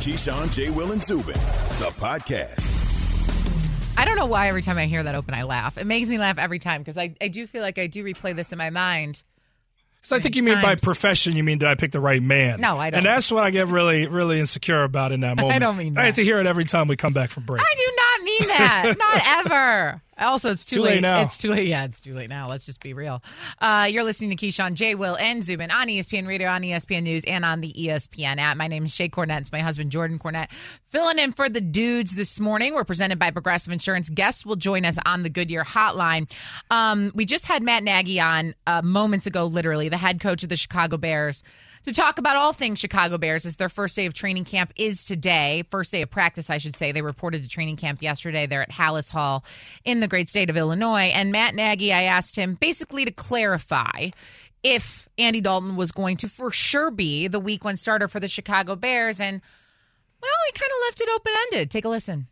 Keyshawn, J. Will, and Zubin, the podcast. I don't know why every time I hear that open, I laugh. It makes me laugh every time because I, I do feel like I do replay this in my mind. So I think you mean by profession, you mean did I pick the right man? No, I don't. And that's what I get really, really insecure about in that moment. I don't mean that. I have to hear it every time we come back from break. I do not mean that. not ever. Also, it's too, Too late now. It's too late. Yeah, it's too late now. Let's just be real. Uh, you're listening to Keyshawn, J. Will, and Zubin on ESPN Radio, on ESPN News, and on the ESPN app. My name is Shae Cornette. It's my husband, Jordan Cornette. Filling in for the dudes this morning. We're presented by Progressive Insurance. Guests will join us on the Goodyear Hotline. Um, we just had Matt Nagy on uh, moments ago, literally, the head coach of the Chicago Bears to talk about all things Chicago Bears as their first day of training camp is today. First day of practice, I should say. They reported to training camp yesterday. They're at Halas Hall in the great state of Illinois. And Matt Nagy, I asked him basically to clarify if Andy Dalton was going to for sure be the week one starter for the Chicago Bears. And, well, he kind of left it open ended. Take a listen.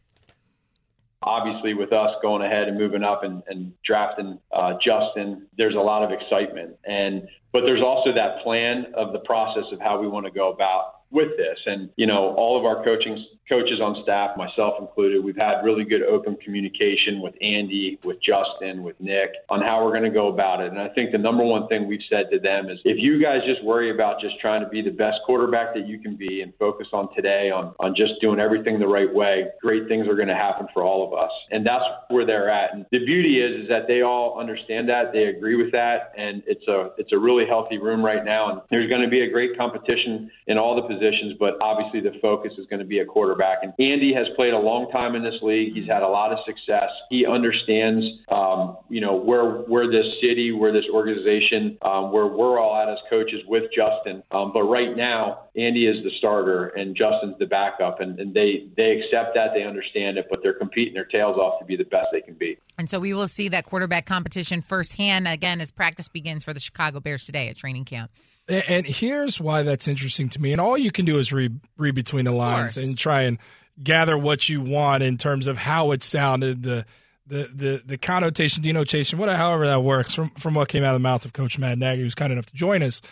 obviously with us going ahead and moving up and, and drafting uh, Justin, there's a lot of excitement. And but there's also that plan of the process of how we want to go about with this. And you know, all of our coaching coaches on staff, myself included, we've had really good open communication with Andy, with Justin, with Nick on how we're going to go about it. And I think the number one thing we've said to them is if you guys just worry about just trying to be the best quarterback that you can be and focus on today on on just doing everything the right way, great things are going to happen for all of us. And that's where they're at. And the beauty is is that they all understand that, they agree with that, and it's a it's a really healthy room right now. And there's going to be a great competition in all the positions, but obviously the focus is going to be a quarterback. And Andy has played a long time in this league. He's had a lot of success. He understands, um, you know, where where this city, where this organization, um, where we're all at as coaches with Justin. Um, but right now, Andy is the starter and Justin's the backup, and, and they they accept that, they understand it, but they're competing their tails off to be the best they can be. And so we will see that quarterback competition firsthand again as practice begins for the Chicago Bears today at training camp. And here's why that's interesting to me. And all you can do is read, read between the lines and try and gather what you want in terms of how it sounded, the the the, the connotation, denotation, whatever, however that works from from what came out of the mouth of Coach Matt Nagy, who's kind enough to join us.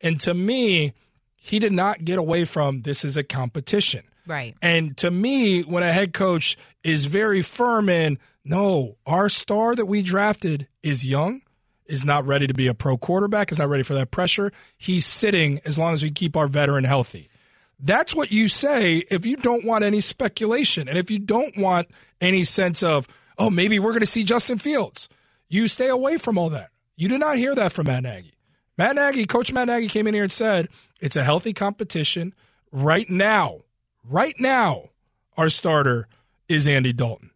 And to me, he did not get away from this is a competition. Right. And to me, when a head coach is very firm in, no, our star that we drafted is young, is not ready to be a pro quarterback, is not ready for that pressure. He's sitting as long as we keep our veteran healthy. That's what you say if you don't want any speculation and if you don't want any sense of, oh, maybe we're going to see Justin Fields. You stay away from all that. You did not hear that from Matt Nagy. Matt Nagy, Coach Matt Nagy came in here and said, it's a healthy competition right now. Right now, our starter is Andy Dalton.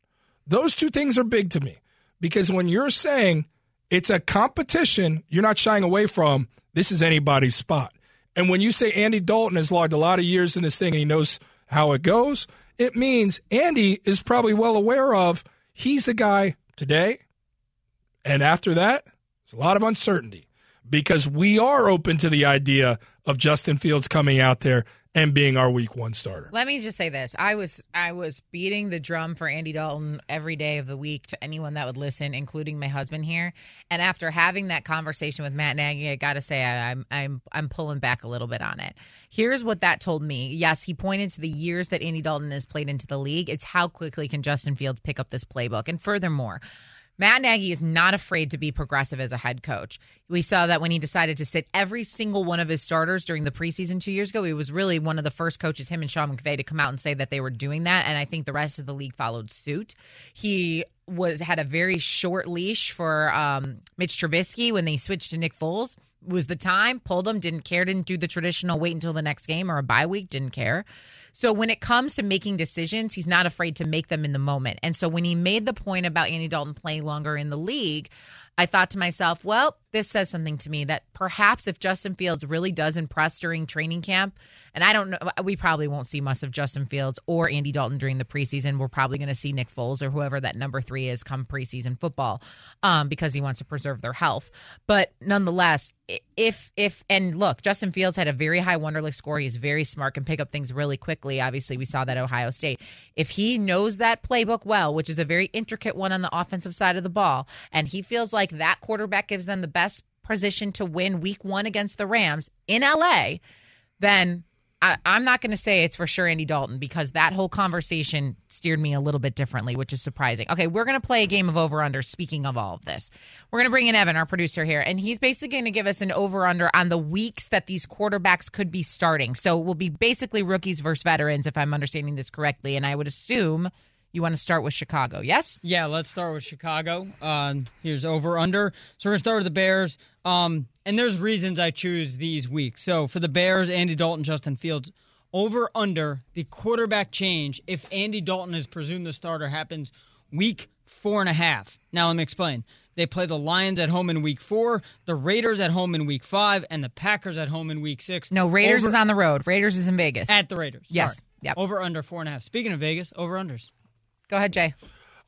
Those two things are big to me because when you're saying it's a competition, you're not shying away from this is anybody's spot. And when you say Andy Dalton has logged a lot of years in this thing and he knows how it goes, it means Andy is probably well aware of he's the guy today. And after that, there's a lot of uncertainty because we are open to the idea of Justin Fields coming out there and being our week one starter. Let me just say this. I was I was beating the drum for Andy Dalton every day of the week to anyone that would listen, including my husband here. And after having that conversation with Matt Nagy, I got to say I, I'm I'm I'm pulling back a little bit on it. Here's what that told me. Yes, he pointed to the years that Andy Dalton has played into the league. It's how quickly can Justin Fields pick up this playbook. And furthermore, Matt Nagy is not afraid to be progressive as a head coach. We saw that when he decided to sit every single one of his starters during the preseason two years ago. He was really one of the first coaches, him and Sean McVay, to come out and say that they were doing that. And I think the rest of the league followed suit. He was had a very short leash for um, Mitch Trubisky when they switched to Nick Foles. Was the time, pulled him, didn't care, didn't do the traditional wait until the next game or a bye week, didn't care. So when it comes to making decisions, he's not afraid to make them in the moment. And so when he made the point about Andy Dalton playing longer in the league, I thought to myself, well, this says something to me that perhaps if Justin Fields really does impress during training camp, and I don't know, we probably won't see much of Justin Fields or Andy Dalton during the preseason. We're probably going to see Nick Foles or whoever that number three is come preseason football um, because he wants to preserve their health. But nonetheless, if if and look, Justin Fields had a very high Wonderlic score. He's very smart, can pick up things really quickly. Obviously, we saw that Ohio State. If he knows that playbook well, which is a very intricate one on the offensive side of the ball, and he feels like that quarterback gives them the best position to win Week One against the Rams in LA, then I, I'm not going to say it's for sure Andy Dalton because that whole conversation steered me a little bit differently, which is surprising. Okay, we're going to play a game of over under. Speaking of all of this, we're going to bring in Evan, our producer here, and he's basically going to give us an over under on the weeks that these quarterbacks could be starting. So we'll be basically rookies versus veterans, if I'm understanding this correctly. And I would assume you want to start with Chicago, yes? Yeah, let's start with Chicago. Uh, here's over under. So we're gonna start with the Bears. Um, and there's reasons I choose these weeks. So for the Bears, Andy Dalton, Justin Fields, over under the quarterback change if Andy Dalton is presumed the starter happens week four and a half. Now let me explain. They play the Lions at home in week four, the Raiders at home in week five, and the Packers at home in week six. No, Raiders Over- is on the road. Raiders is in Vegas. at the Raiders. Yes. Sorry. Yep. Over under four and a half. Speaking of Vegas, over unders. Go ahead, Jay.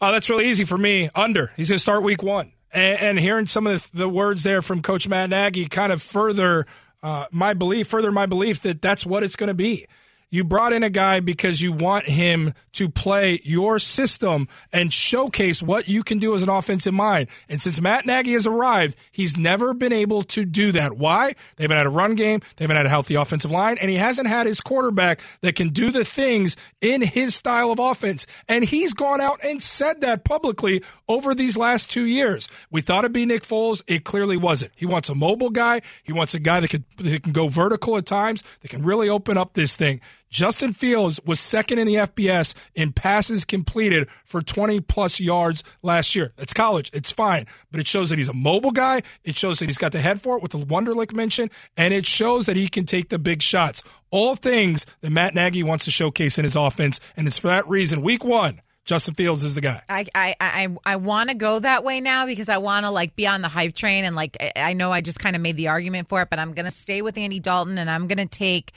Uh, that's really easy for me. Under. He's going to start week one. And, and hearing some of the, the words there from Coach Matt Nagy kind of further uh, my belief, further my belief that that's what it's going to be. You brought in a guy because you want him to play your system and showcase what you can do as an offensive mind. And since Matt Nagy has arrived, he's never been able to do that. Why? They haven't had a run game, they haven't had a healthy offensive line, and he hasn't had his quarterback that can do the things in his style of offense. And he's gone out and said that publicly over these last two years. We thought it'd be Nick Foles. It clearly wasn't. He wants a mobile guy. He wants a guy that, could, that can go vertical at times, that can really open up this thing. Justin Fields was second in the FBS in passes completed for 20 plus yards last year. It's college. It's fine. But it shows that he's a mobile guy. It shows that he's got the head for it with the Wonderlic mention. And it shows that he can take the big shots. All things that Matt Nagy wants to showcase in his offense. And it's for that reason, week one, Justin Fields is the guy. I I I, I want to go that way now because I want to like be on the hype train and like I- I know I just kind of made the argument for it, but I'm gonna stay with Andy Dalton and I'm gonna take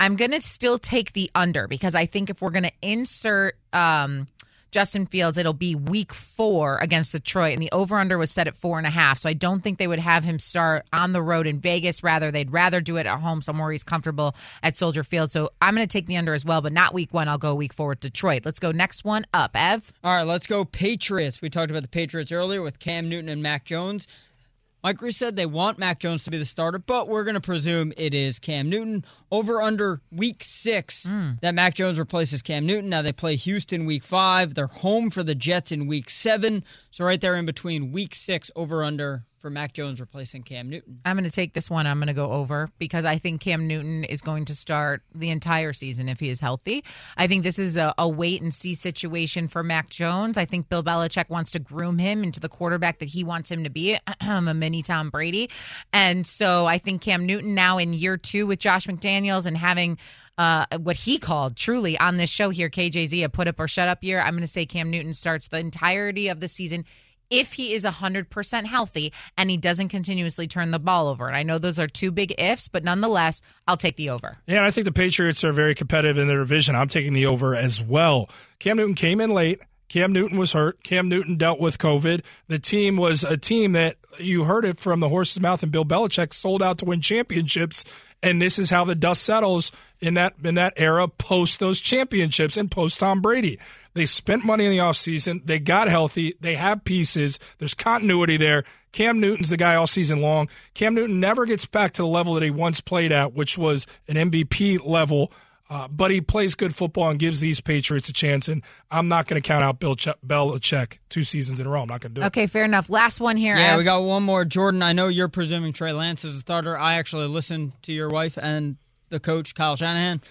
I'm gonna still take the under because I think if we're gonna insert um Justin Fields, it'll be week four against Detroit, and the over under was set at four and a half. So I don't think they would have him start on the road in Vegas. Rather, they'd rather do it at home somewhere he's comfortable at Soldier Field. So I'm going to take the under as well, but not week one. I'll go week four with Detroit. Let's go next one up, Ev. All right, let's go Patriots. We talked about the Patriots earlier with Cam Newton and Mac Jones. Mike Reiss said they want Mac Jones to be the starter, but we're going to presume it is Cam Newton. Over under week six hmm. that Mac Jones replaces Cam Newton. Now they play Houston week five. They're home for the Jets in week seven. So right there in between week six, over under for Mac Jones replacing Cam Newton. I'm going to take this one. I'm going to go over because I think Cam Newton is going to start the entire season if he is healthy. I think this is a, a wait and see situation for Mac Jones. I think Bill Belichick wants to groom him into the quarterback that he wants him to be, a mini Tom Brady. And so I think Cam Newton now in year two with Josh McDaniels and having uh, what he called truly on this show here, KJZ, a put up or shut up year. I'm going to say Cam Newton starts the entirety of the season if he is 100% healthy and he doesn't continuously turn the ball over. And I know those are two big ifs, but nonetheless, I'll take the over. Yeah, I think the Patriots are very competitive in their division. I'm taking the over as well. Cam Newton came in late. Cam Newton was hurt. Cam Newton dealt with COVID. The team was a team that you heard it from the horse's mouth, and Bill Belichick sold out to win championships. And this is how the dust settles in that in that era post those championships and post Tom Brady. They spent money in the offseason. They got healthy. They have pieces. There's continuity there. Cam Newton's the guy all season long. Cam Newton never gets back to the level that he once played at, which was an MVP level. Uh, but he plays good football and gives these Patriots a chance. And I'm not going to count out Bill Ch- Belichick two seasons in a row. I'm not going to do it. Okay, fair enough. Last one here. Yeah, Ev. we got one more. Jordan, I know you're presuming Trey Lance is a starter. I actually listened to your wife and the coach, Kyle Shanahan.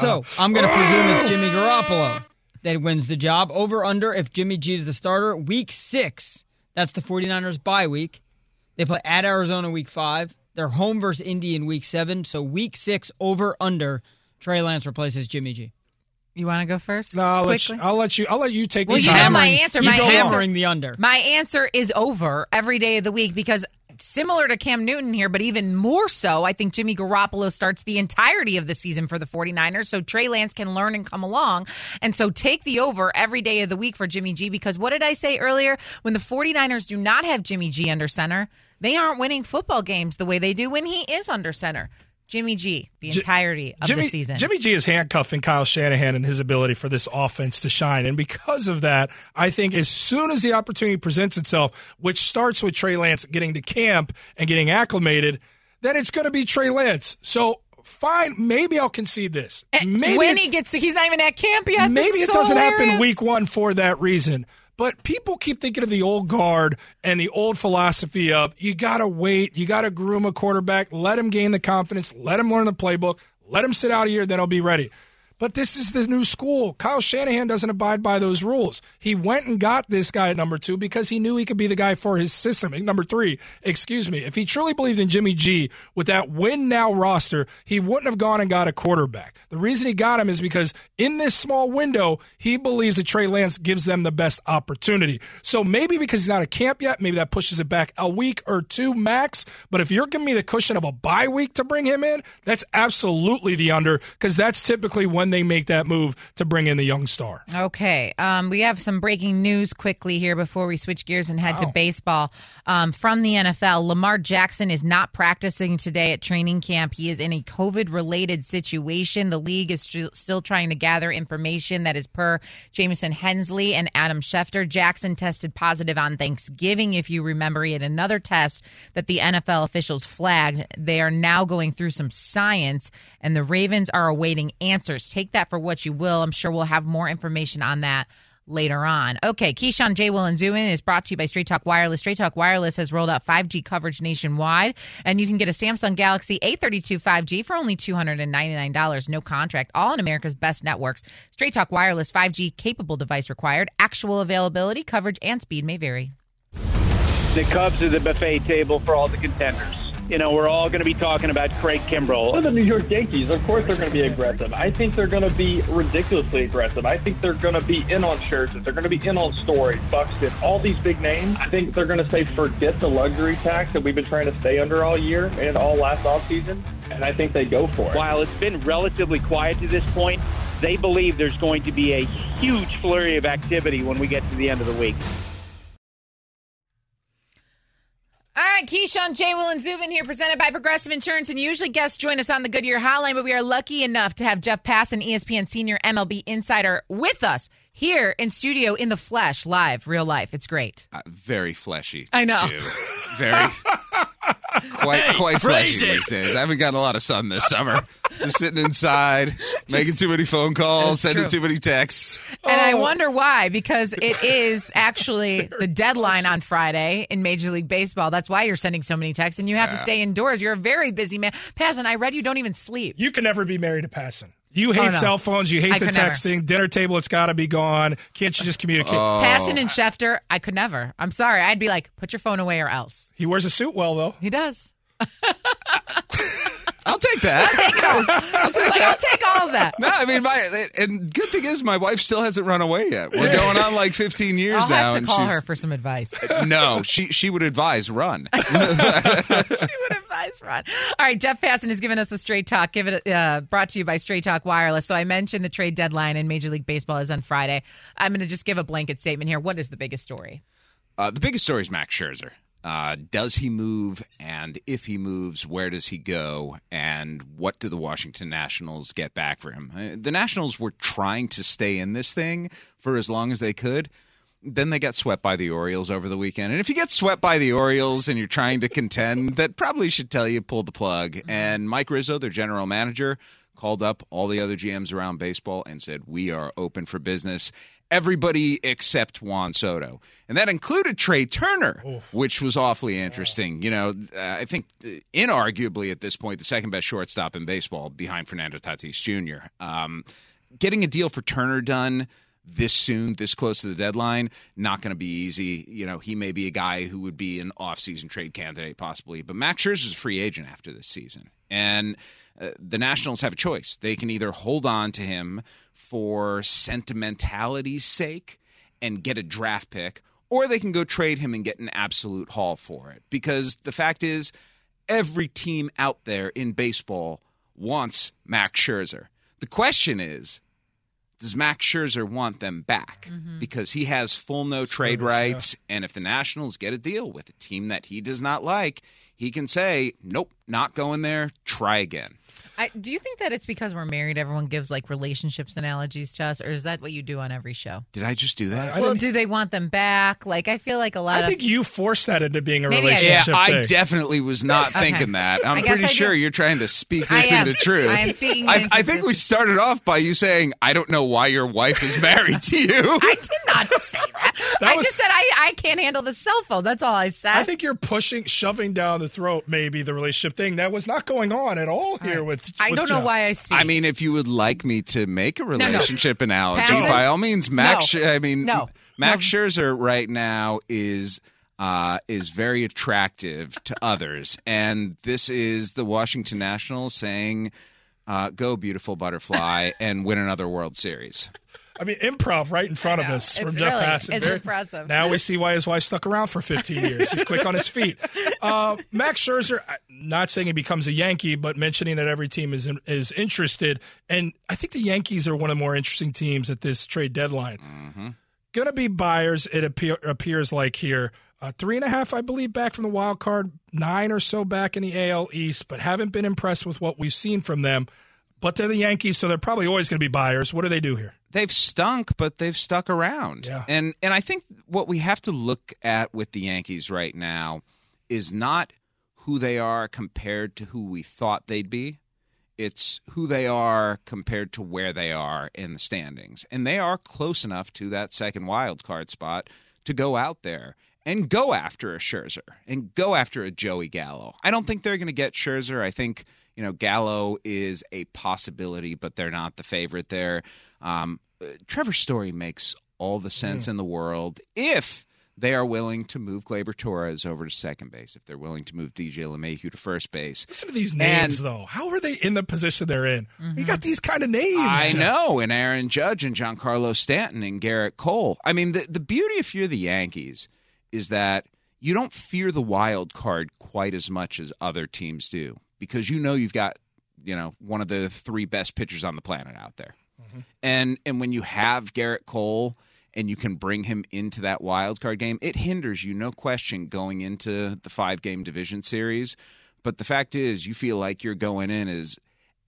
So I'm going to presume it's Jimmy Garoppolo that wins the job. Over under if Jimmy G is the starter. Week six, that's the 49ers bye week. They play at Arizona week five. They're home versus Indy in week seven. So week six, over under, Trey Lance replaces Jimmy G. You want to go first? No, I'll let, you, I'll let you. I'll let you take. Well, the you time. know my answer. You My go answer- hammering the under. My answer is over every day of the week because similar to Cam Newton here, but even more so, I think Jimmy Garoppolo starts the entirety of the season for the 49ers. So Trey Lance can learn and come along. And so take the over every day of the week for Jimmy G because what did I say earlier? When the 49ers do not have Jimmy G under center, they aren't winning football games the way they do when he is under center. Jimmy G, the entirety of Jimmy, the season. Jimmy G is handcuffing Kyle Shanahan and his ability for this offense to shine. And because of that, I think as soon as the opportunity presents itself, which starts with Trey Lance getting to camp and getting acclimated, then it's going to be Trey Lance. So fine, maybe I'll concede this. Eh, maybe when it- he gets, he's not even at camp yet. Maybe it so doesn't happen week one for that reason. But people keep thinking of the old guard and the old philosophy of you got to wait, you got to groom a quarterback, let him gain the confidence, let him learn the playbook, let him sit out a year, then he'll be ready. But this is the new school. Kyle Shanahan doesn't abide by those rules. He went and got this guy at number two because he knew he could be the guy for his system. Number three, excuse me. If he truly believed in Jimmy G with that win now roster, he wouldn't have gone and got a quarterback. The reason he got him is because in this small window, he believes that Trey Lance gives them the best opportunity. So maybe because he's not at camp yet, maybe that pushes it back a week or two max. But if you're giving me the cushion of a bye week to bring him in, that's absolutely the under because that's typically when they make that move to bring in the young star. Okay. Um, we have some breaking news quickly here before we switch gears and head to baseball. Um, from the NFL, Lamar Jackson is not practicing today at training camp. He is in a COVID related situation. The league is st- still trying to gather information that is per Jamison Hensley and Adam Schefter. Jackson tested positive on Thanksgiving. If you remember, he had another test that the NFL officials flagged. They are now going through some science, and the Ravens are awaiting answers. Take that for what you will. I'm sure we'll have more information on that later on. Okay, Keyshawn J. Will and Zubin is brought to you by Straight Talk Wireless. Straight Talk Wireless has rolled out 5G coverage nationwide, and you can get a Samsung Galaxy A32 5G for only $299. No contract, all in America's best networks. Straight Talk Wireless 5G capable device required. Actual availability, coverage, and speed may vary. The Cubs are the buffet table for all the contenders. You know, we're all going to be talking about Craig Kimbrel. Well, the New York Yankees, of course, they're going to be aggressive. I think they're going to be ridiculously aggressive. I think they're going to be in on Scherzer. They're going to be in on Story, Buxton, all these big names. I think they're going to say, forget the luxury tax that we've been trying to stay under all year and all last offseason. And I think they go for it. While it's been relatively quiet to this point, they believe there's going to be a huge flurry of activity when we get to the end of the week. All right, Keyshawn, J. Will, and Zubin here, presented by Progressive Insurance. And usually guests join us on the Goodyear Hotline, but we are lucky enough to have Jeff Passan, ESPN Senior MLB Insider, with us here in studio in the flesh, live, real life. It's great. Uh, very fleshy. I know. Too. Very quite quite fleshy these days. I haven't gotten a lot of sun this summer. Just sitting inside, making too many phone calls, sending true. too many texts. And I Oh. wonder why, because it is actually the deadline on Friday in Major League Baseball. That's why you're sending so many texts, and you have to stay indoors. You're a very busy man. Passan, I read you don't even sleep. You can never be married to passing. You hate Oh, no. cell phones. You hate I the could never. texting. Dinner table, it's got to be gone. Can't you just communicate? Oh. Passan and Schefter, I could never. I'm sorry. I'd be like, put your phone away or else. he wears a suit well, though. He does. I'll take that. Like, I'll take all of that. no, I mean, my and good thing is my wife still hasn't run away yet. We're going on like 15 years I'll now, have to and call her for some advice. no, she she would advise run. she would Ron. All right, Jeff Passan has given us the straight talk. Give it uh, brought to you by Straight Talk Wireless. So I mentioned the trade deadline in Major League Baseball is on Friday. I'm going to just give a blanket statement here. What is the biggest story? Uh, the biggest story is Max Scherzer. Uh, does he move? And if he moves, where does he go? And what do the Washington Nationals get back for him? Uh, The Nationals were trying to stay in this thing for as long as they could. Then they got swept by the Orioles over the weekend. And if you get swept by the Orioles and you're trying to contend, that probably should tell you pull the plug. And Mike Rizzo, their general manager, called up all the other GMs around baseball and said, We are open for business. Everybody except Juan Soto. And that included Trea Turner, which was awfully interesting. You know, uh, I think uh, inarguably at this point, the second best shortstop in baseball behind Fernando Tatis Jr. Um, getting a deal for Turner done this soon, this close to the deadline, not going to be easy. You know, he may be a guy who would be an offseason trade candidate possibly, but Max Scherzer is a free agent after this season. And uh, the Nationals have a choice. They can either hold on to him for sentimentality's sake and get a draft pick, or they can go trade him and get an absolute haul for it. Because the fact is, every team out there in baseball wants Max Scherzer. The question is, does Max Scherzer want them back? Mm-hmm. Because he has full no trade Service, yeah. rights, and if the Nationals get a deal with a team that he does not like, he can say, "Nope, not going there. Try again." I, do you think that it's because we're married? Everyone gives like relationships analogies to us, or is that what you do on every show? Did I just do that? I well, do they want them back? Like, I feel like a lot I of think you forced that into being a Maybe I yeah, relationship I definitely was not Okay. thinking that. I'm pretty sure you're trying to speak I this am. into truth. I am speaking I, into I think we started off by you saying, "I don't know why your wife is married to you." I did not say that. That I was- just said I, I can't handle the cell phone. That's all I said. I think you're pushing, shoving down the throat, maybe the relationship thing that was not going on at all here with. I with don't know why I speak. I mean, if you would like me to make a no. relationship analogy, Pass it. by all means, Max. No. I mean, No. Max Scherzer right now is uh, is very attractive to others, and this is the Washington Nationals saying, uh, "Go, beautiful butterfly, and win another World Series." I mean, improv right in front of know. us from Jeff really- Passan. it's Very- impressive. Now we see why his wife stuck around for 15 years. He's quick on his feet. Uh, Max Scherzer, not saying he becomes a Yankee, but mentioning that every team is is interested, and I think the Yankees are one of the more interesting teams at this trade deadline. Going to be buyers. It appear, appears like here. Uh, three and a half, I believe, back from the wild card, nine or so back in the AL East, but haven't been impressed with what we've seen from them. But they're the Yankees, so they're probably always going to be buyers. What do they do here? they've stunk, but they've stuck around. Yeah. And and I think what we have to look at with the Yankees right now is not who they are compared to who we thought they'd be. It's who they are compared to where they are in the standings. And they are close enough to that second wild card spot to go out there and go after a Scherzer and go after a Joey Gallo. I don't think they're going to get Scherzer. I think, you know, Gallo is a possibility, but they're not the favorite there. Um, Trevor Story makes all the sense in the world if they are willing to move Gleyber Torres over to second base, if they're willing to move DJ LeMahieu to first base. Listen to these names, And- though. How are they in the position they're in? We got these kind of names. I know, and Aaron Judge and Giancarlo Stanton and Gerrit Cole. I mean, the the beauty if you're the Yankees is that you don't fear the wild card quite as much as other teams do because you know you've got you know one of the three best pitchers on the planet out there, mm-hmm. and and when you have Gerrit Cole and you can bring him into that wild card game, it hinders you, no question, going into the five game division series. But the fact is, you feel like you're going in as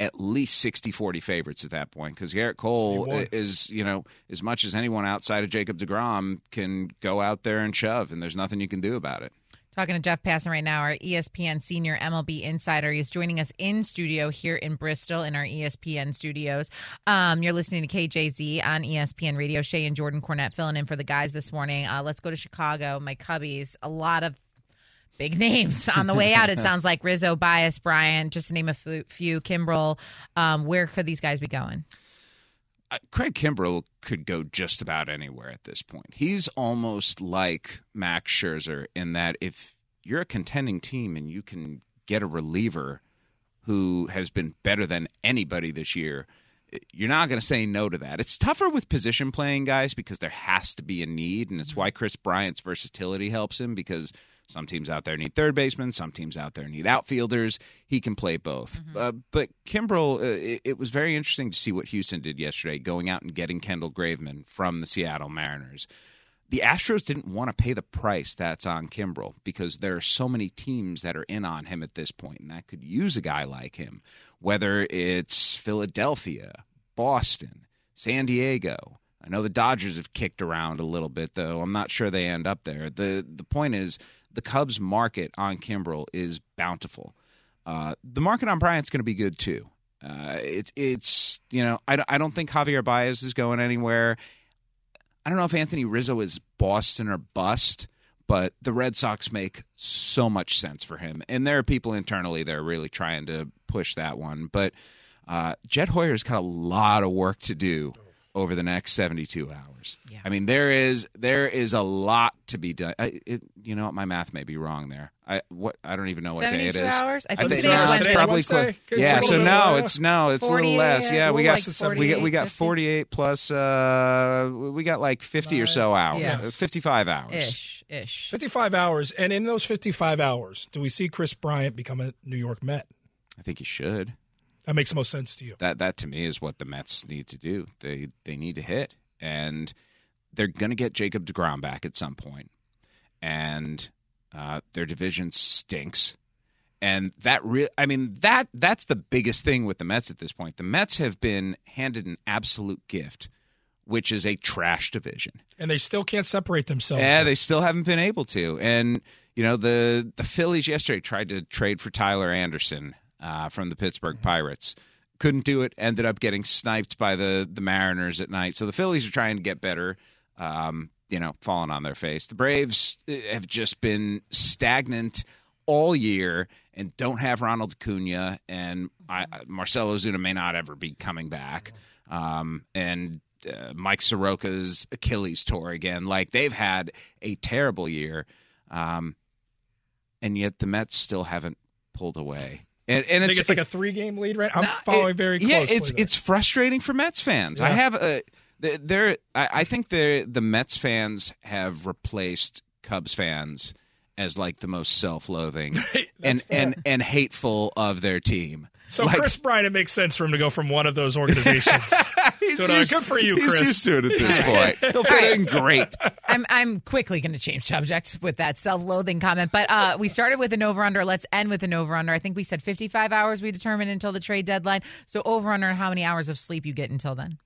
at least 60 40 favorites at that point because Gerrit Cole is, you know, as much as anyone outside of Jacob DeGrom can go out there and shove, and there's nothing you can do about it. Talking to Jeff Passan right now, our ESPN senior MLB insider. He is joining us in studio here in Bristol in our ESPN studios. Um, you're listening to KJZ on ESPN Radio. Shae and Jordan Cornette filling in for the guys this morning. Uh, let's go to Chicago. My Cubbies, a lot of big names on the way out. It sounds like Rizzo, Baez, Bryant, just to name a few. few Kimbrel. Um, where could these guys be going? Craig Kimbrel could go just about anywhere at this point. He's almost like Max Scherzer in that if you're a contending team and you can get a reliever who has been better than anybody this year, eh, you're not going to say no to that. It's tougher with position playing guys because there has to be a need, and it's mm-hmm. why Kris Bryant's versatility helps him because some teams out there need third basemen, some teams out there need outfielders. He can play both. Uh, but Kimbrel, uh, it, it was very interesting to see what Houston did yesterday, going out and getting Kendall Graveman from the Seattle Mariners. The Astros didn't want to pay the price that's on Kimbrel because there are so many teams that are in on him at this point, and that could use a guy like him, whether it's Philadelphia, Boston, San Diego. I know the Dodgers have kicked around a little bit, though. I'm not sure they end up there. the The point is, the Cubs' market on Kimbrel is bountiful. Uh, the market on Bryant's going to be good too. Uh, it's it's you know I, I don't think Javier Baez is going anywhere. I don't know if Anthony Rizzo is Boston or bust, but the Red Sox make so much sense for him, and there are people internally that are really trying to push that one. But uh, Jed Hoyer's got a lot of work to do over the next 72 hours. Yeah. I mean, there is there is a lot to be done. I, it, you know, what, my math may be wrong there. I what I don't even know what day it 72 hours? I I think think today's Wednesday. it's probably Wednesday? close. Yeah, so no, uh, it's no, it's a little less. yeah, Yeah, we got like we got we 48, got 48 plus uh we got like 50 or so hours. Yeah. 55 hours. Ish, ish. 55 hours. And in those 55 hours, do we see Kris Bryant become a New York Met? I think he should. That makes the most sense to you. That that to me is what the Mets need to do. They they need to hit, and they're going to get Jacob Degrom back at some point, and uh, their division stinks. And that real I mean that that's the biggest thing with the Mets at this point. The Mets have been handed an absolute gift, which is a trash division. And they still can't separate themselves. Yeah, they still haven't been able to. And you know, the the Phillies yesterday tried to trade for Tyler Anderson uh, from the Pittsburgh Pirates. Couldn't do it. Ended up getting sniped by the the Mariners at night. So the Phillies are trying to get better. Um, you know, falling on their face. The Braves uh, have just been stagnant all year and don't have Ronald Acuna and I, Marcell Ozuna may not ever be coming back. Um, and uh, Mike Soroka's Achilles tour again. Like they've had a terrible year, um, and yet the Mets still haven't pulled away. And, and I it's, think it's like a three game lead, right? I'm Nah, following it- very closely. Yeah, it's there. it's frustrating for Mets fans. I have uh, a there. I I think the the Mets fans have replaced Cubs fans as like the most self loathing and and and hateful of their team. So like- Kris Bryant, it makes sense for him to go from one of those organizations. He's to used- Good for you, Kris. he's Kris. used to it at this point. He'll fit in great. I'm I'm quickly going to change subjects with that self-loathing comment. But uh, we started with an over/under. Let's end with an over/under. I think we said 55 hours. We determined until the trade deadline. So over/under how many hours of sleep you get until then.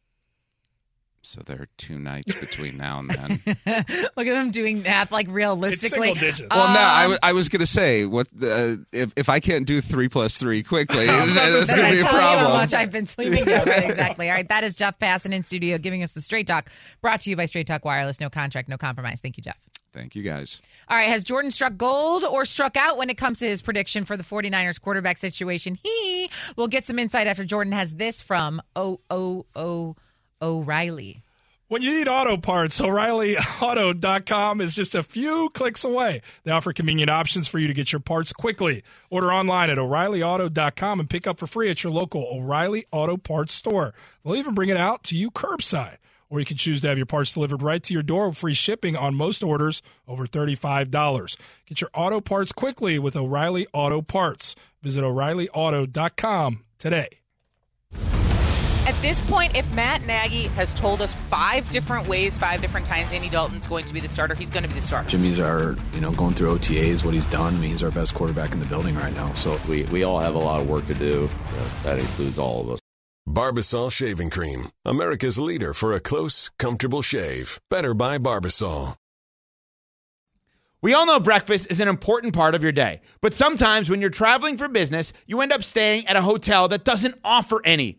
So there are two nights between now and then. Look at them doing math like realistically. single digits. Well, no, I, Um, w- I was going to say what the, if if I can't do three plus three quickly, was that's going to I be a tell you how problem. much I've been sleeping. Yeah, exactly. All right, that is Jeff Passan in studio giving us the Straight Talk, brought to you by Straight Talk Wireless. No contract, no compromise. Thank you, Jeff. Thank you, guys. All right, has Jordan struck gold or struck out when it comes to his prediction for the 49ers quarterback situation? He will get some insight after Jordan has this from O O O O'Reilly. When you need auto parts, O'ReillyAuto.com is just a few clicks away. They offer convenient options for you to get your parts quickly. Order online at O'ReillyAuto.com and pick up for free at your local O'Reilly Auto Parts store. They'll even bring it out to you curbside. Or you can choose to have your parts delivered right to your door with free shipping on most orders over $35. Get your auto parts quickly with O'Reilly Auto Parts. Visit O'ReillyAuto.com today. At this point, if Matt Nagy has told us five different ways, five different times Andy Dalton's going to be the starter, he's going to be the starter. Jimmy's our, you know, going through OTAs, what he's done. I mean, he's our best quarterback in the building right now. So We, we all have a lot of work to do. Uh, that includes all of us. Barbasol Shaving Cream, America's leader for a close, comfortable shave. Better by Barbasol. We all know breakfast is an important part of your day, but sometimes when you're traveling for business, you end up staying at a hotel that doesn't offer any.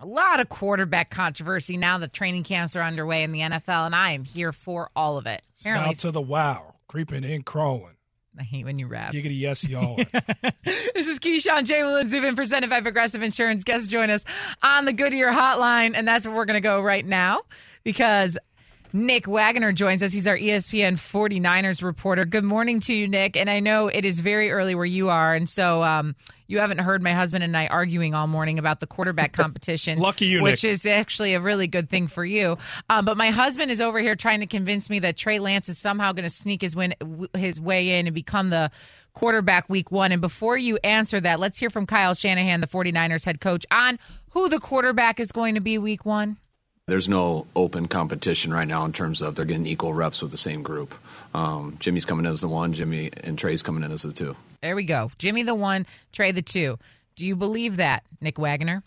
A lot of quarterback controversy now that training camps are underway in the NFL, and I am here for all of it. Apparently, Out to the wow, creeping in, crawling. I hate when you rap. Giggity yes, y'all. This is Keyshawn J. Will and Zubin presented by Progressive Insurance. Guests join us on the Goodyear Hotline, and that's where we're going to go right now because Nick Wagoner joins us. He's our ESPN 49ers reporter. Good morning to you, Nick. And I know it is very early where you are, and so um, you haven't heard my husband and I arguing all morning about the quarterback competition. Lucky you, which Nick. is actually a really good thing for you. Um, but my husband is over here trying to convince me that Trey Lance is somehow going to sneak his win his way in and become the quarterback week one. And before you answer that, let's hear from Kyle Shanahan, the 49ers head coach, on who the quarterback is going to be week one. There's no open competition right now in terms of they're getting equal reps with the same group. Um, Jimmy's coming in as the one, Jimmy and Trey's coming in as the two. There we go. Jimmy the one, Trey the two. Do you believe that, Nick Wagoner?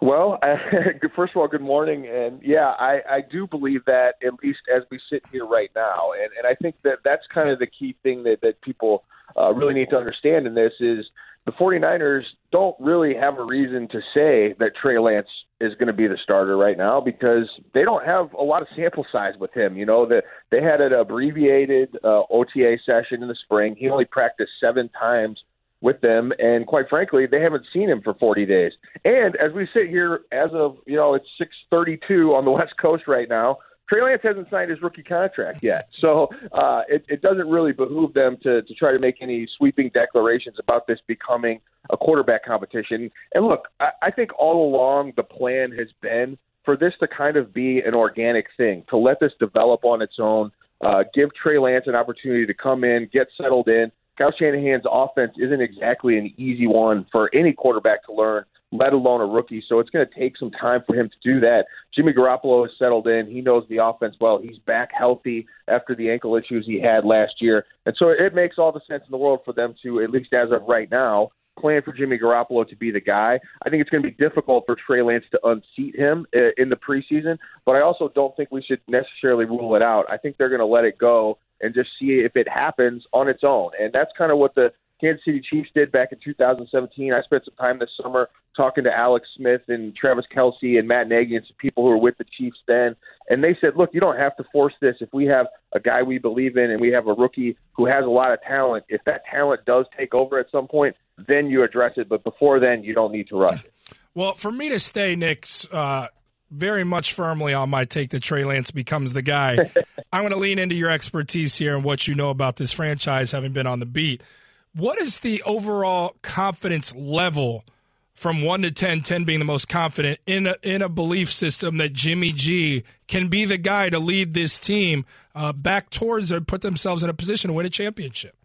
Well, first of all, good morning, and yeah, I, I do believe that at least as we sit here right now, and, and I think that that's kind of the key thing that that people uh, really need to understand in this is, the 49ers don't really have a reason to say that Trey Lance is going to be the starter right now because they don't have a lot of sample size with him. You know, that they had an abbreviated uh, OTA session in the spring. He only practiced seven times with them, and quite frankly, they haven't seen him for 40 days. And as we sit here, as of you know, it's 6:32 on the West Coast right now. Trey Lance hasn't signed his rookie contract yet, so uh, it, it doesn't really behoove them to, to try to make any sweeping declarations about this becoming a quarterback competition. And look, I, I think all along the plan has been for this to kind of be an organic thing, to let this develop on its own, uh, give Trey Lance an opportunity to come in, get settled in. Kyle Shanahan's offense isn't exactly an easy one for any quarterback to learn let alone a rookie. So it's going to take some time for him to do that. Jimmy Garoppolo has settled in. He knows the offense well. He's back healthy after the ankle issues he had last year. And so it makes all the sense in the world for them to, at least as of right now, plan for Jimmy Garoppolo to be the guy. I think it's going to be difficult for Trey Lance to unseat him uh, in the preseason, but I also don't think we should necessarily rule it out. I think they're going to let it go and just see if it happens on its own. And that's kind of what the Kansas City Chiefs did back in 2017. I spent some time this summer talking to Alex Smith and Travis Kelce and Matt Nagy and some people who were with the Chiefs then, and they said, "Look, you don't have to force this. If we have a guy we believe in and we have a rookie who has a lot of talent, if that talent does take over at some point, then you address it. But before then, you don't need to rush it." Well, for me to stay, Nick, uh, very much firmly on my take that Trey Lance becomes the guy. I'm going to lean into your expertise here and what you know about this franchise, having been on the beat. What is the overall confidence level from 1 to 10, 10 being the most confident in a, in a belief system that Jimmy G can be the guy to lead this team uh, back towards or put themselves in a position to win a championship?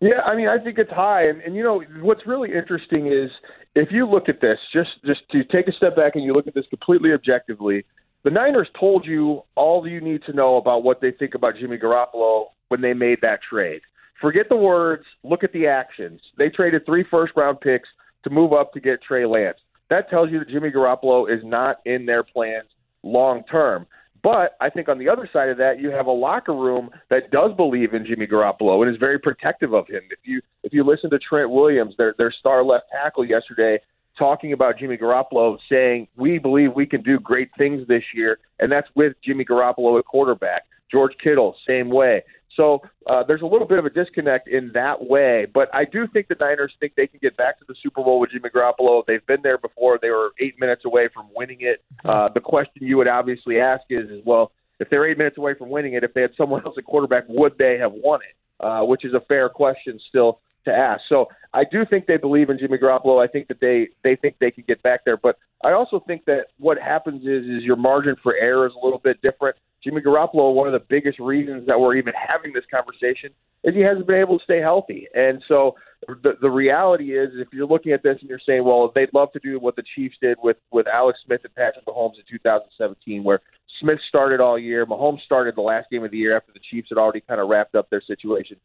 Yeah, I mean, I think it's high, and, and you know what's really interesting is if you look at this, just just to take a step back and you look at this completely objectively, the Niners told you all you need to know about what they think about Jimmy Garoppolo when they made that trade. Forget the words, look at the actions. They traded three first round picks to move up to get Trey Lance. That tells you that Jimmy Garoppolo is not in their plans long term. But I think on the other side of that, you have a locker room that does believe in Jimmy Garoppolo and is very protective of him. If you if you listen to Trent Williams, their their star left tackle yesterday, talking about Jimmy Garoppolo, saying we believe we can do great things this year, and that's with Jimmy Garoppolo at quarterback. George Kittle, same way. So uh, there's a little bit of a disconnect in that way, but I do think the Niners think they can get back to the Super Bowl with Jimmy Garoppolo. They've been there before; they were eight minutes away from winning it. Uh, the question you would obviously ask is, is well, if they're eight minutes away from winning it, if they had someone else at quarterback, would they have won it? Uh, which is a fair question still to ask. So I do think they believe in Jimmy Garoppolo. I think that they they think they can get back there, but I also think that what happens is is your margin for error is a little bit different. Jimmy Garoppolo, one of the biggest reasons that we're even having this conversation is he hasn't been able to stay healthy. And so the the reality is, if you're looking at this and you're saying, well, they'd love to do what the Chiefs did with with Alex Smith and Patrick Mahomes in 2017, where Smith started all year, Mahomes started the last game of the year after the Chiefs had already kind of wrapped up their situation.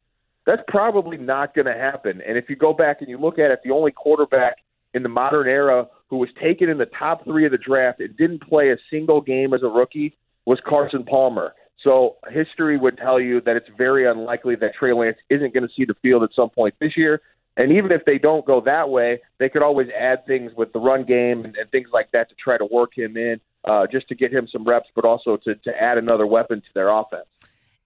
That's probably not going to happen. And if you go back and you look at it, the only quarterback in the modern era who was taken in the top three of the draft and didn't play a single game as a rookie was Carson Palmer. So history would tell you that it's very unlikely that Trey Lance isn't going to see the field at some point this year. And even if they don't go that way, they could always add things with the run game and, and things like that to try to work him in, uh, just to get him some reps, but also to, to add another weapon to their offense.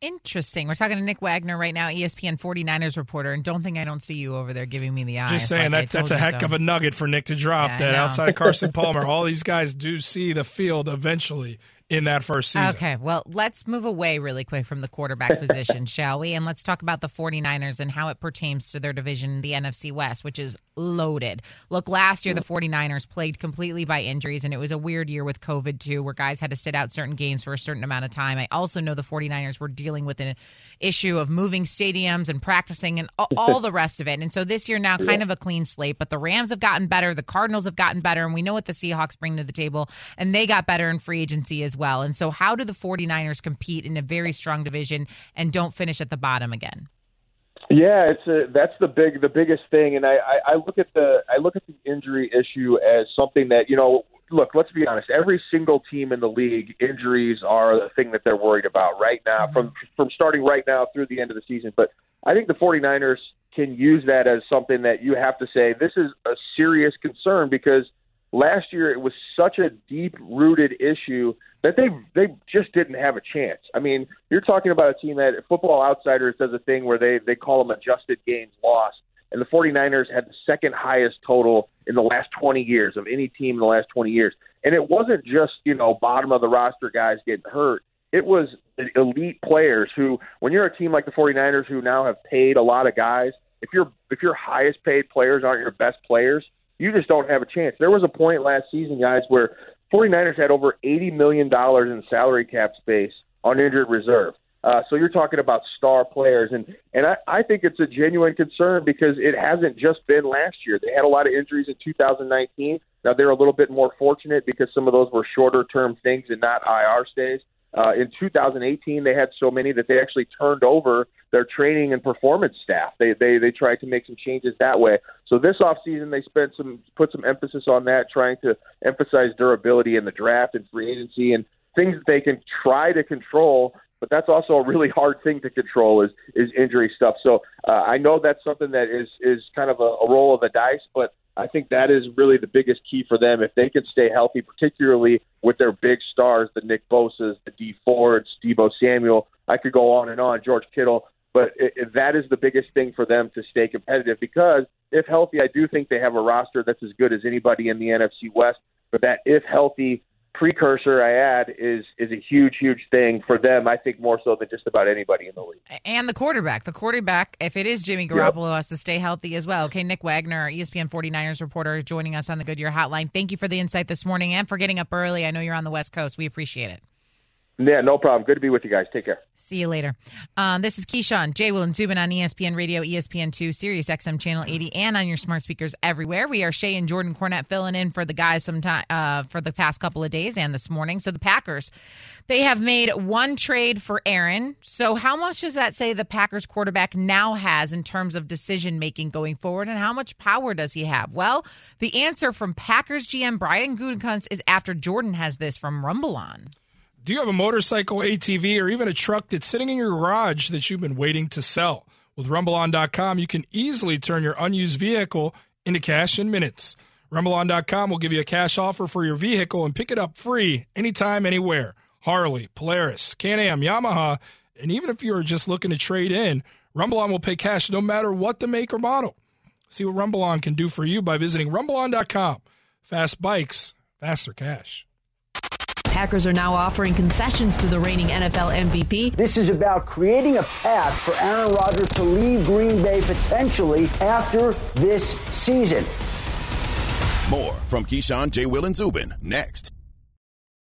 Interesting. We're talking to Nick Wagoner right now, ESPN 49ers reporter, and don't think I don't see you over there giving me the eye. Just saying like that that's a heck so. of a nugget for Nick to drop. Yeah, that outside of Carson Palmer, all these guys do see the field eventually in that first season. Okay, well, let's move away really quick from the quarterback position, shall we? And let's talk about the 49ers and how it pertains to their division, the NFC West, which is loaded. Look, last year the mm. 49ers played completely by injuries, and it was a weird year with COVID, too, where guys had to sit out certain games for a certain amount of time. I also know the 49ers were dealing with an issue of moving stadiums and practicing and all, all the rest of it. And so this year now, kind of a clean slate, but the Rams have gotten better, the Cardinals have gotten better, and we know what the Seahawks bring to the table, and they got better in free agency as well. And so, how do the 49ers compete in a very strong division and don't finish at the bottom again? Yeah, it's a, that's the big the biggest thing, and I, I, I look at the I look at the injury issue as something that you know look, let's be honest. Every single team in the league, injuries are the thing that they're worried about right now, mm-hmm. from from starting right now through the end of the season. But I think the 49ers can use that as something that you have to say this is a serious concern because last year it was such a deep rooted issue that they they just didn't have a chance. I mean, you're talking about a team that Football Outsiders does a thing where they they call them adjusted games lost, and the 49ers had the second highest total in the last 20 years of any team in the last 20 years. And it wasn't just you know bottom of the roster guys getting hurt. It was elite players who, when you're a team like the 49ers who now have paid a lot of guys, if your if your highest paid players aren't your best players, you just don't have a chance. There was a point last season, guys, where 49ers had over $80 million in salary cap space on injured reserve. Uh, so you're talking about star players, and and I, I think it's a genuine concern because it hasn't just been last year. They had a lot of injuries in 2019. Now they're a little bit more fortunate because some of those were shorter term things and not IR stays. Uh, in 2018, they had so many that they actually turned over their training and performance staff. They they they tried to make some changes that way. So this offseason, they spent some put some emphasis on that, trying to emphasize durability in the draft and free agency and things that they can try to control. But that's also a really hard thing to control is is injury stuff. So uh, I know that's something that is is kind of a, a roll of the dice, but I think that is really the biggest key for them. If they can stay healthy, particularly with their big stars, the Nick Bosa's, the Dee Fords, Deebo Samuel, I could go on and on, George Kittle. But it, it, that is the biggest thing for them to stay competitive because if healthy, I do think they have a roster that's as good as anybody in the NFC West. But that if healthy, precursor I add is is a huge, huge thing for them. I think more so than just about anybody in the league. And the quarterback, the quarterback, if it is Jimmy Garoppolo, yep. has to stay healthy as well. Okay, Nick Wagoner, ESPN 49ers reporter, joining us on the Goodyear Hotline. Thank you for the insight this morning and for getting up early. I know you're on the West Coast. We appreciate it. Yeah, no problem. Good to be with you guys. Take care. See you later. Um, this is Keyshawn, J. Will, and Zubin on ESPN Radio, ESPN2, Sirius XM Channel 80, and on your smart speakers everywhere. We are Shae and Jordan Cornette filling in for the guys sometime uh, for the past couple of days and this morning. So the Packers, they have made one trade for Aaron. So how much does that say the Packers quarterback now has in terms of decision making going forward, and how much power does he have? Well, the answer from Packers GM Brian Gutekunst is after Jordan has this from RumbleOn. Do you have a motorcycle, ATV, or even a truck that's sitting in your garage that you've been waiting to sell? With RumbleOn.com, you can easily turn your unused vehicle into cash in minutes. RumbleOn.com will give you a cash offer for your vehicle and pick it up free anytime, anywhere. Harley, Polaris, Can-Am, Yamaha, and even if you're just looking to trade in, RumbleOn will pay cash no matter what the make or model. See what RumbleOn can do for you by visiting RumbleOn.com. Fast bikes, faster cash. Packers are now offering concessions to the reigning NFL MVP. This is about creating a path for Aaron Rodgers to leave Green Bay potentially after this season. More from Keyshawn, J. Will, and Zubin next.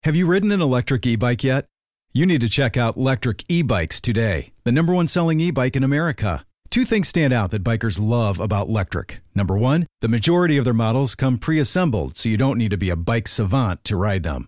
Have you ridden an electric e bike yet? You need to check out Lectric E Bikes today, the number one selling e bike in America. Two things stand out that bikers love about Lectric. Number one, the majority of their models come pre assembled, so you don't need to be a bike savant to ride them.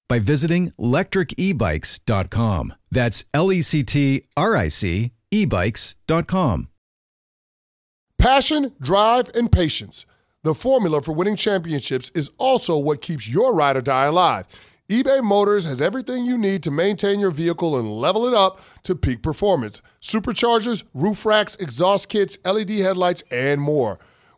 by visiting lectricebikes.com. That's L E C T R I C ebikes.com. Passion, drive, and patience. The formula for winning championships is also what keeps your ride or die alive. eBay Motors has everything you need to maintain your vehicle and level it up to peak performance superchargers, roof racks, exhaust kits, LED headlights, and more.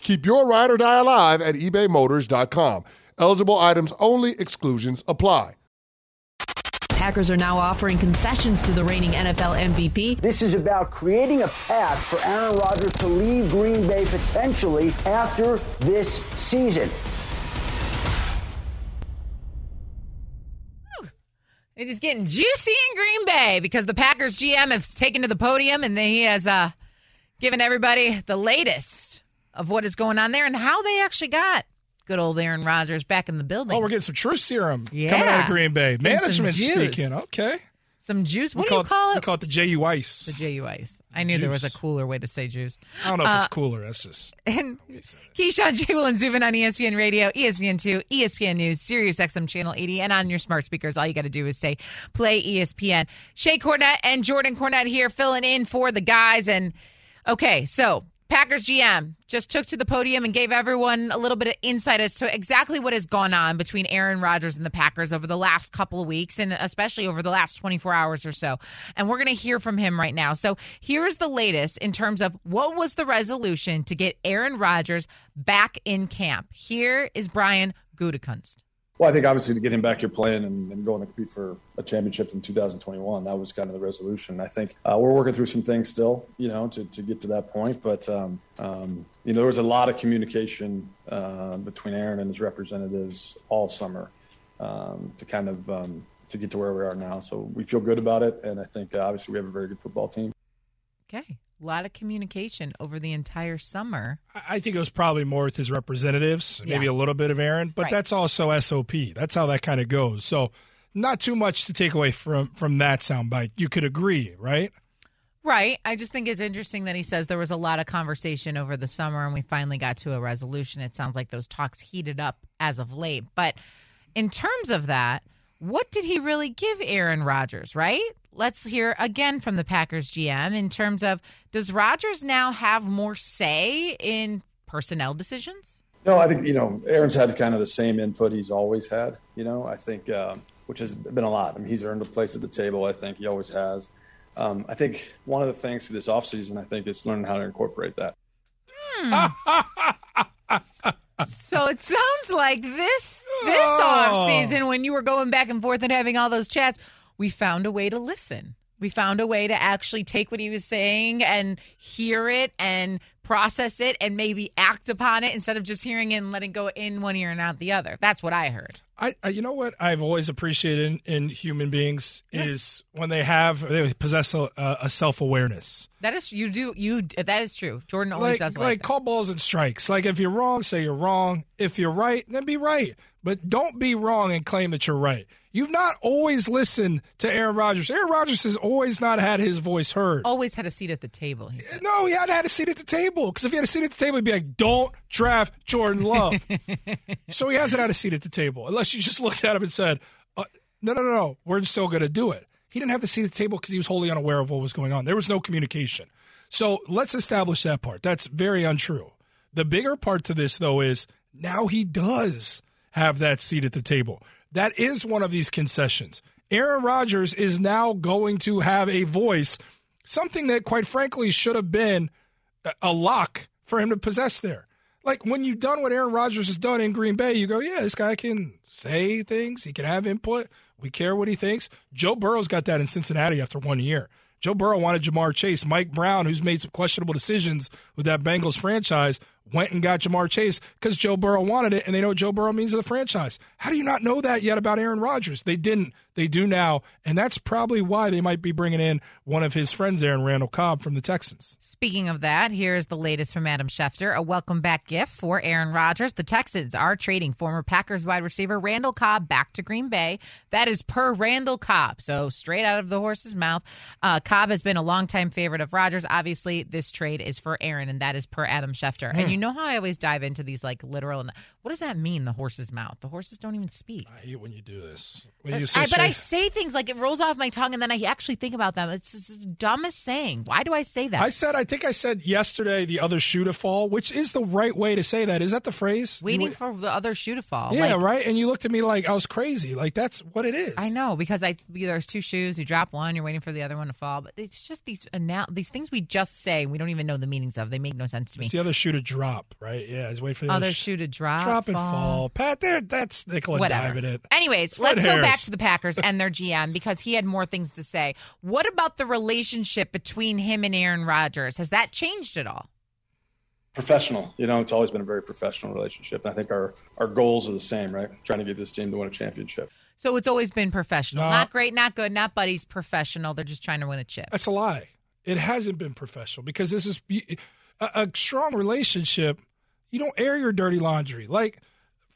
Keep your ride or die alive at ebaymotors.com. Eligible items only, exclusions apply. Packers are now offering concessions to the reigning NFL MVP. This is about creating a path for Aaron Rodgers to leave Green Bay potentially after this season. It is getting juicy in Green Bay because the Packers GM has taken to the podium and he has uh, given everybody the latest of what is going on there and how they actually got good old Aaron Rodgers back in the building. Oh, we're getting some truth serum Yeah. coming out of Green Bay. Management speaking. Okay. Some juice. We What do you it- call We it? call it the JU Ice. The JU Ice. I knew there was a cooler way to say juice. I don't know if it's Uh, cooler. That's just. And Keyshawn, J. Will, and Zubin on ESPN Radio, ESPN 2, ESPN News, Sirius XM Channel 80, and on your smart speakers. All you got to do is say, play ESPN. Shae Cornette and Jordan Cornette here filling in for the guys. And okay, so Packers GM just took to the podium and gave everyone a little bit of insight as to exactly what has gone on between Aaron Rodgers and the Packers over the last couple of weeks and especially over the last 24 hours or so. And we're going to hear from him right now. So here is the latest in terms of what was the resolution to get Aaron Rodgers back in camp. Here is Brian Gutekunst. Well, I think obviously to get him back here playing and, and going to compete for a championship in 2021, that was kind of the resolution. I think uh, we're working through some things still, you know, to, to get to that point. But, um, um, you know, there was a lot of communication uh, between Aaron and his representatives all summer um, to kind of um, to get to where we are now. So we feel good about it. And I think uh, obviously we have a very good football team. Okay. A lot of communication over the entire summer. I- think it was probably more with his representatives, maybe Yeah. a little bit of Aaron, but Right. that's also SOP. That's how that kind of goes. So, not too much to take away from from that soundbite. You could agree, right? Right. I just think it's interesting that he says there was a lot of conversation over the summer and we finally got to a resolution. It sounds like those talks heated up as of late. But in terms of that, what did he really give Aaron Rodgers, right? Let's hear again from the Packers GM in terms of does Rodgers now have more say in personnel decisions? No, I think you know Aaron's had kind of the same input he's always had. You know, I think uh, which has been a lot. I mean, he's earned a place at the table. I think he always has. Um, I think one of the things to this offseason, I think, is learning how to incorporate that. So it sounds like this this Oh. off season when you were going back and forth and having all those chats, we found a way to listen. We found a way to actually take what he was saying and hear it and process it and maybe act upon it instead of just hearing it and letting go in one ear and out the other. That's what I heard. I, I you know what I've always appreciated in, in human beings is when they have they possess a, a self awareness. That is you do you that is true. Jordan always Like, does like, like, call balls and strikes. Like if you're wrong, say you're wrong. If you're right, then be right. But don't be wrong and claim that you're right. You've not always listened to Aaron Rodgers. Aaron Rodgers has always not had his voice heard. always had a seat at the table. he. No, he hadn't had a seat at the table. Because if he had a seat at the table, he'd be like, "Don't draft Jordan Love." so he hasn't had a seat at the table, unless you just looked at him and said, uh, "No, no, no, no, we're still going to do it." He didn't have the seat at the table because he was wholly unaware of what was going on. There was no communication. So let's establish that part. That's very untrue. The bigger part to this, though, is now he does have that seat at the table. That is one of these concessions. Aaron Rodgers is now going to have a voice, something that, quite frankly, should have been a- lock for him to possess there. Like when you've done what Aaron Rodgers has done in Green Bay, you go, yeah, this guy can say things, he can have input. We care what he thinks. Joe Burrow's got that in Cincinnati after one year. Joe Burrow wanted Ja'Marr Chase. Mike Brown, who's made some questionable decisions with that Bengals franchise, went and got Ja'Marr Chase because Joe Burrow wanted it, and they know what Joe Burrow means to the franchise. How do you not know that yet about Aaron Rodgers? They didn't. They do now, and that's probably why they might be bringing in one of his friends Aaron Randall Cobb from the Texans. Speaking of that, here's the latest from Adam Schefter. A welcome back gift for Aaron Rodgers. The Texans are trading former Packers wide receiver Randall Cobb back to Green Bay. That is per Randall Cobb. So straight out of the horse's mouth. Uh, Cobb has been a longtime favorite of Rodgers. Obviously, this trade is for Aaron, and that is per Adam Schefter. And Hmm. You know how I always dive into these like literal. And what does that mean? The horse's mouth. The horses don't even speak. I hate when you do this. When you uh, I, say but I say things like it rolls off my tongue, and then I actually think about them. It's just the dumbest saying. Why do I say that? I said, I think I said yesterday, the other shoe to fall, which is the right way to say that. Is that the phrase? waiting You- for the other shoe to fall. yeah, Like, right. And you looked at me like I was crazy. Like that's what it is. I know because I there's two shoes. You drop one, you're waiting for the other one to fall. But it's just these these things we just say we don't even know the meanings of. They make no sense to me. It's the other shoe to drop. Drop, right? Yeah, he's waiting for oh, the Oh, other sh- shoe to drop, drop and fall. fall. Pat, there, that's nickel and Whatever. diving it. Anyways, Split let's go back to the Packers and their GM because he had more things to say. What about the relationship between him and Aaron Rodgers? Has that changed at all? professional. You know, it's always been a very professional relationship. And I think our, our goals are the same, right? Trying to get this team to win a championship. So it's always been professional. No. Not great, not good, not buddies, professional. They're just trying to win a chip. That's a lie. It hasn't been professional because this is a, a strong relationship. You don't air your dirty laundry. Like,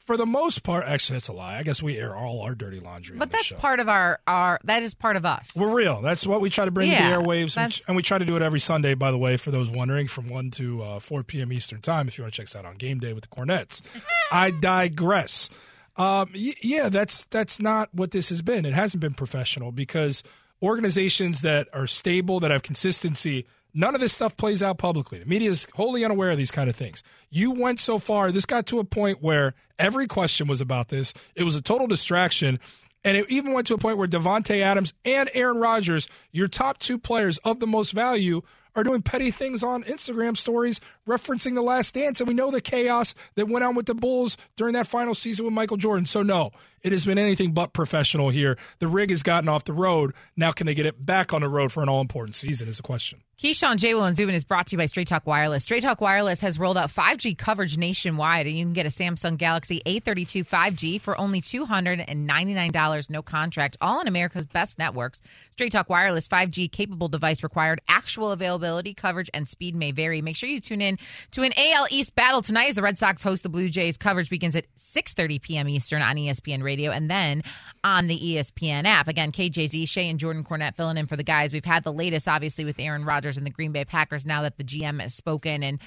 for the most part, actually, that's a lie. I guess we air all our dirty laundry. But that's part of our our that is part of us. We're real. That's what we try to bring Yeah, to the airwaves, and, and we try to do it every Sunday. By the way, for those wondering, from one to uh, four p.m. Eastern time. If you want to check us out on Game Day with the Cornettes, I digress. Um, y- yeah, that's that's not what this has been. It hasn't been professional because organizations that are stable, that have consistency, none of this stuff plays out publicly. The media is wholly unaware of these kind of things. You went so far, this got to a point where every question was about this. It was a total distraction. And it even went to a point where Davante Adams and Aaron Rodgers, your top two players of the most value, are doing petty things on Instagram stories referencing the last dance. And we know the chaos that went on with the Bulls during that final season with Michael Jordan. So, no, it has been anything but professional here. The rig has gotten off the road. Now, can they get it back on the road for an all important season? Is the question. Keyshawn, J. Will, and Zubin is brought to you by Straight Talk Wireless. Straight Talk Wireless has rolled out 5G coverage nationwide, and you can get a Samsung Galaxy A32 5G for only $299, no contract, all in America's best networks. Straight Talk Wireless 5G capable device required. Actual availability, coverage, and speed may vary. Make sure you tune in to an AL East battle tonight as the Red Sox host the Blue Jays. Coverage begins at 6.30 p.m. Eastern on ESPN Radio and then on the ESPN app. Again, KJZ, Shae, and Jordan Cornette filling in for the guys. We've had the latest, obviously, with Aaron Rodgers and the Green Bay Packers now that the GM has spoken. And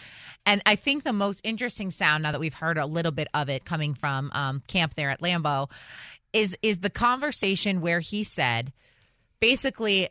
and I think the most interesting sound, now that we've heard a little bit of it coming from um, camp there at Lambeau, is is the conversation where he said, basically,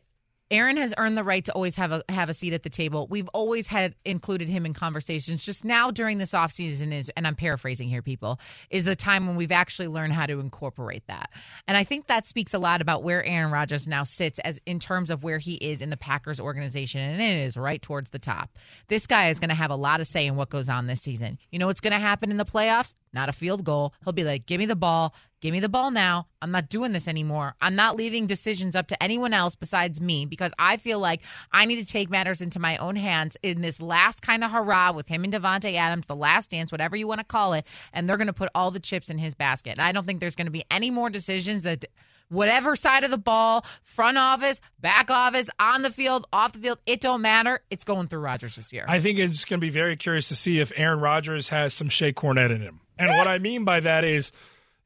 Aaron has earned the right to always have a have a seat at the table. We've always had included him in conversations. Just now during this offseason is and I'm paraphrasing here people, is the time when we've actually learned how to incorporate that. And I think that speaks a lot about where Aaron Rodgers now sits as in terms of where he is in the Packers organization and it is right towards the top. This guy is going to have a lot of say in what goes on this season. You know what's going to happen in the playoffs? Not a field goal. He'll be like, "Give me the ball. Give me the ball now. I'm not doing this anymore. I'm not leaving decisions up to anyone else besides me because I feel like I need to take matters into my own hands in this last kind of hurrah with him and Davante Adams, the last dance, whatever you want to call it, and they're going to put all the chips in his basket. I don't think there's going to be any more decisions that whatever side of the ball, front office, back office, on the field, off the field, it don't matter. It's going through Rodgers this year. I think it's going to be very curious to see if Aaron Rodgers has some Shae Cornette in him. And what I mean by that is,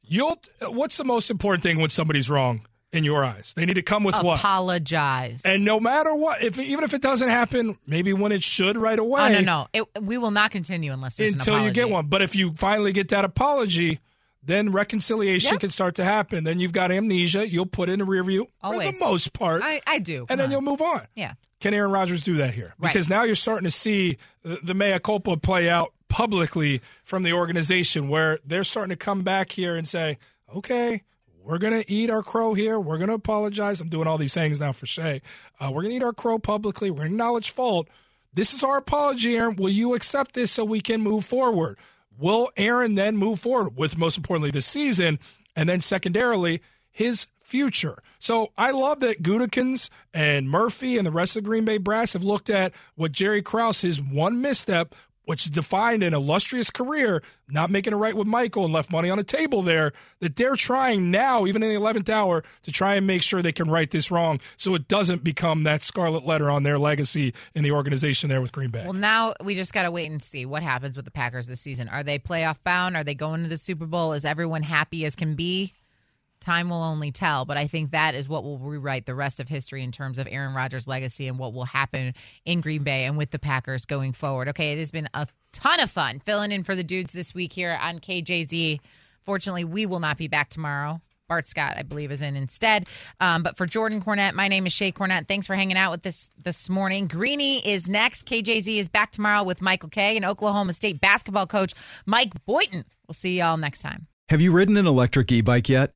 you'll. What's the most important thing when somebody's wrong in your eyes? They need to come with what? Apologize. And no matter what, if even if it doesn't happen, maybe when it should right away. Oh no, no, it, we will not continue unless there's until you get one. But if you finally get that apology, then reconciliation Yep. can start to happen. Then you've got amnesia. You'll put in a rear view for the most part, I, I do, and then on. you'll move on. Yeah. Can Aaron Rodgers do that here? Right. Because now you're starting to see the, the mea culpa play out publicly from the organization where they're starting to come back here and say, okay, we're going to eat our crow here. We're going to apologize. I'm doing all these things now for Shae. Uh, we're going to eat our crow publicly. We're going to acknowledge fault. This is our apology, Aaron. Will you accept this so we can move forward? Will Aaron then move forward with, most importantly, the season, and then secondarily, his future? So I love that Gutekunst and Murphy and the rest of the Green Bay Brass have looked at what Jerry Krause, his one misstep, which defined an illustrious career, not making it right with Michael and left money on the table there, that they're trying now, even in the 11th hour, to try and make sure they can right this wrong so it doesn't become that scarlet letter on their legacy in the organization there with Green Bay. Well, now we just got to wait and see what happens with the Packers this season. Are they playoff bound? Are they going to the Super Bowl? Is everyone happy as can be? Time will only tell, but I think that is what will rewrite the rest of history in terms of Aaron Rodgers' legacy and what will happen in Green Bay and with the Packers going forward. Okay, it has been a ton of fun filling in for the dudes this week here on KJZ. Fortunately, we will not be back tomorrow. Bart Scott, I believe, is in instead. Um, but for Jordan Cornette, my name is Shae Cornette. Thanks for hanging out with us this morning. Greeny is next. KJZ is back tomorrow with Michael Kay and Oklahoma State basketball coach Mike Boynton. We'll see y'all next time. Have you ridden an electric e bike yet?